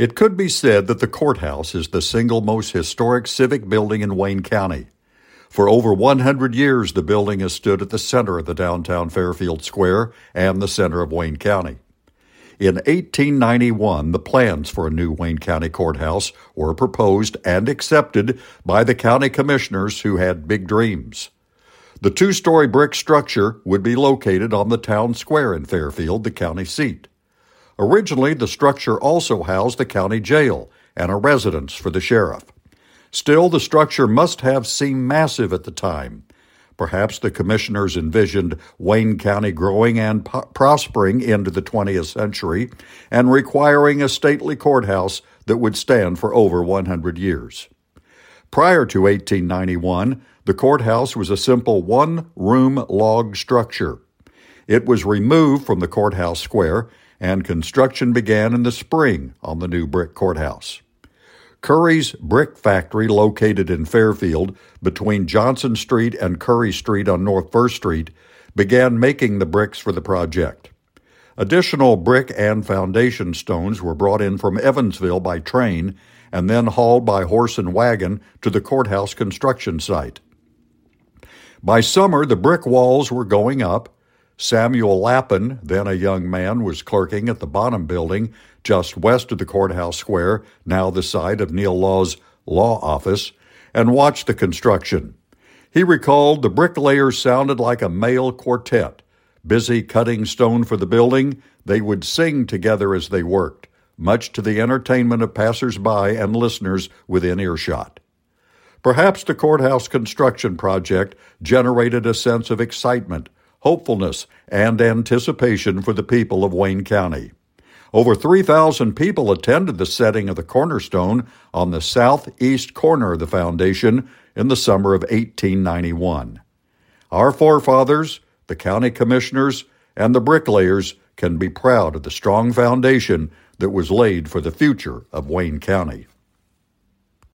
It could be said that the courthouse is the single most historic civic building in Wayne County. For over 100 years, the building has stood at the center of the downtown Fairfield Square and the center of Wayne County. In 1891, the plans for a new Wayne County courthouse were proposed and accepted by the county commissioners who had big dreams. The two story brick structure would be located on the town square in Fairfield, the county seat. Originally, the structure also housed the county jail and a residence for the sheriff. Still, the structure must have seemed massive at the time. Perhaps the commissioners envisioned Wayne County growing and po- prospering into the 20th century and requiring a stately courthouse that would stand for over 100 years. Prior to 1891, the courthouse was a simple one room log structure. It was removed from the courthouse square and construction began in the spring on the new brick courthouse. Curry's Brick Factory, located in Fairfield between Johnson Street and Curry Street on North First Street, began making the bricks for the project. Additional brick and foundation stones were brought in from Evansville by train and then hauled by horse and wagon to the courthouse construction site. By summer, the brick walls were going up, Samuel Lappin, then a young man, was clerking at the Bonham Building just west of the courthouse square, now the site of Neil Law's law office, and watched the construction. He recalled the bricklayers sounded like a male quartet. Busy cutting stone for the building, they would sing together as they worked, much to the entertainment of passers-by and listeners within earshot. Perhaps the courthouse construction project generated a sense of excitement hopefulness, and anticipation for the people of Wayne County. Over 3,000 people attended the setting of the cornerstone on the southeast corner of the foundation in the summer of 1891. Our forefathers, the county commissioners, and the bricklayers can be proud of the strong foundation that was laid for the future of Wayne County.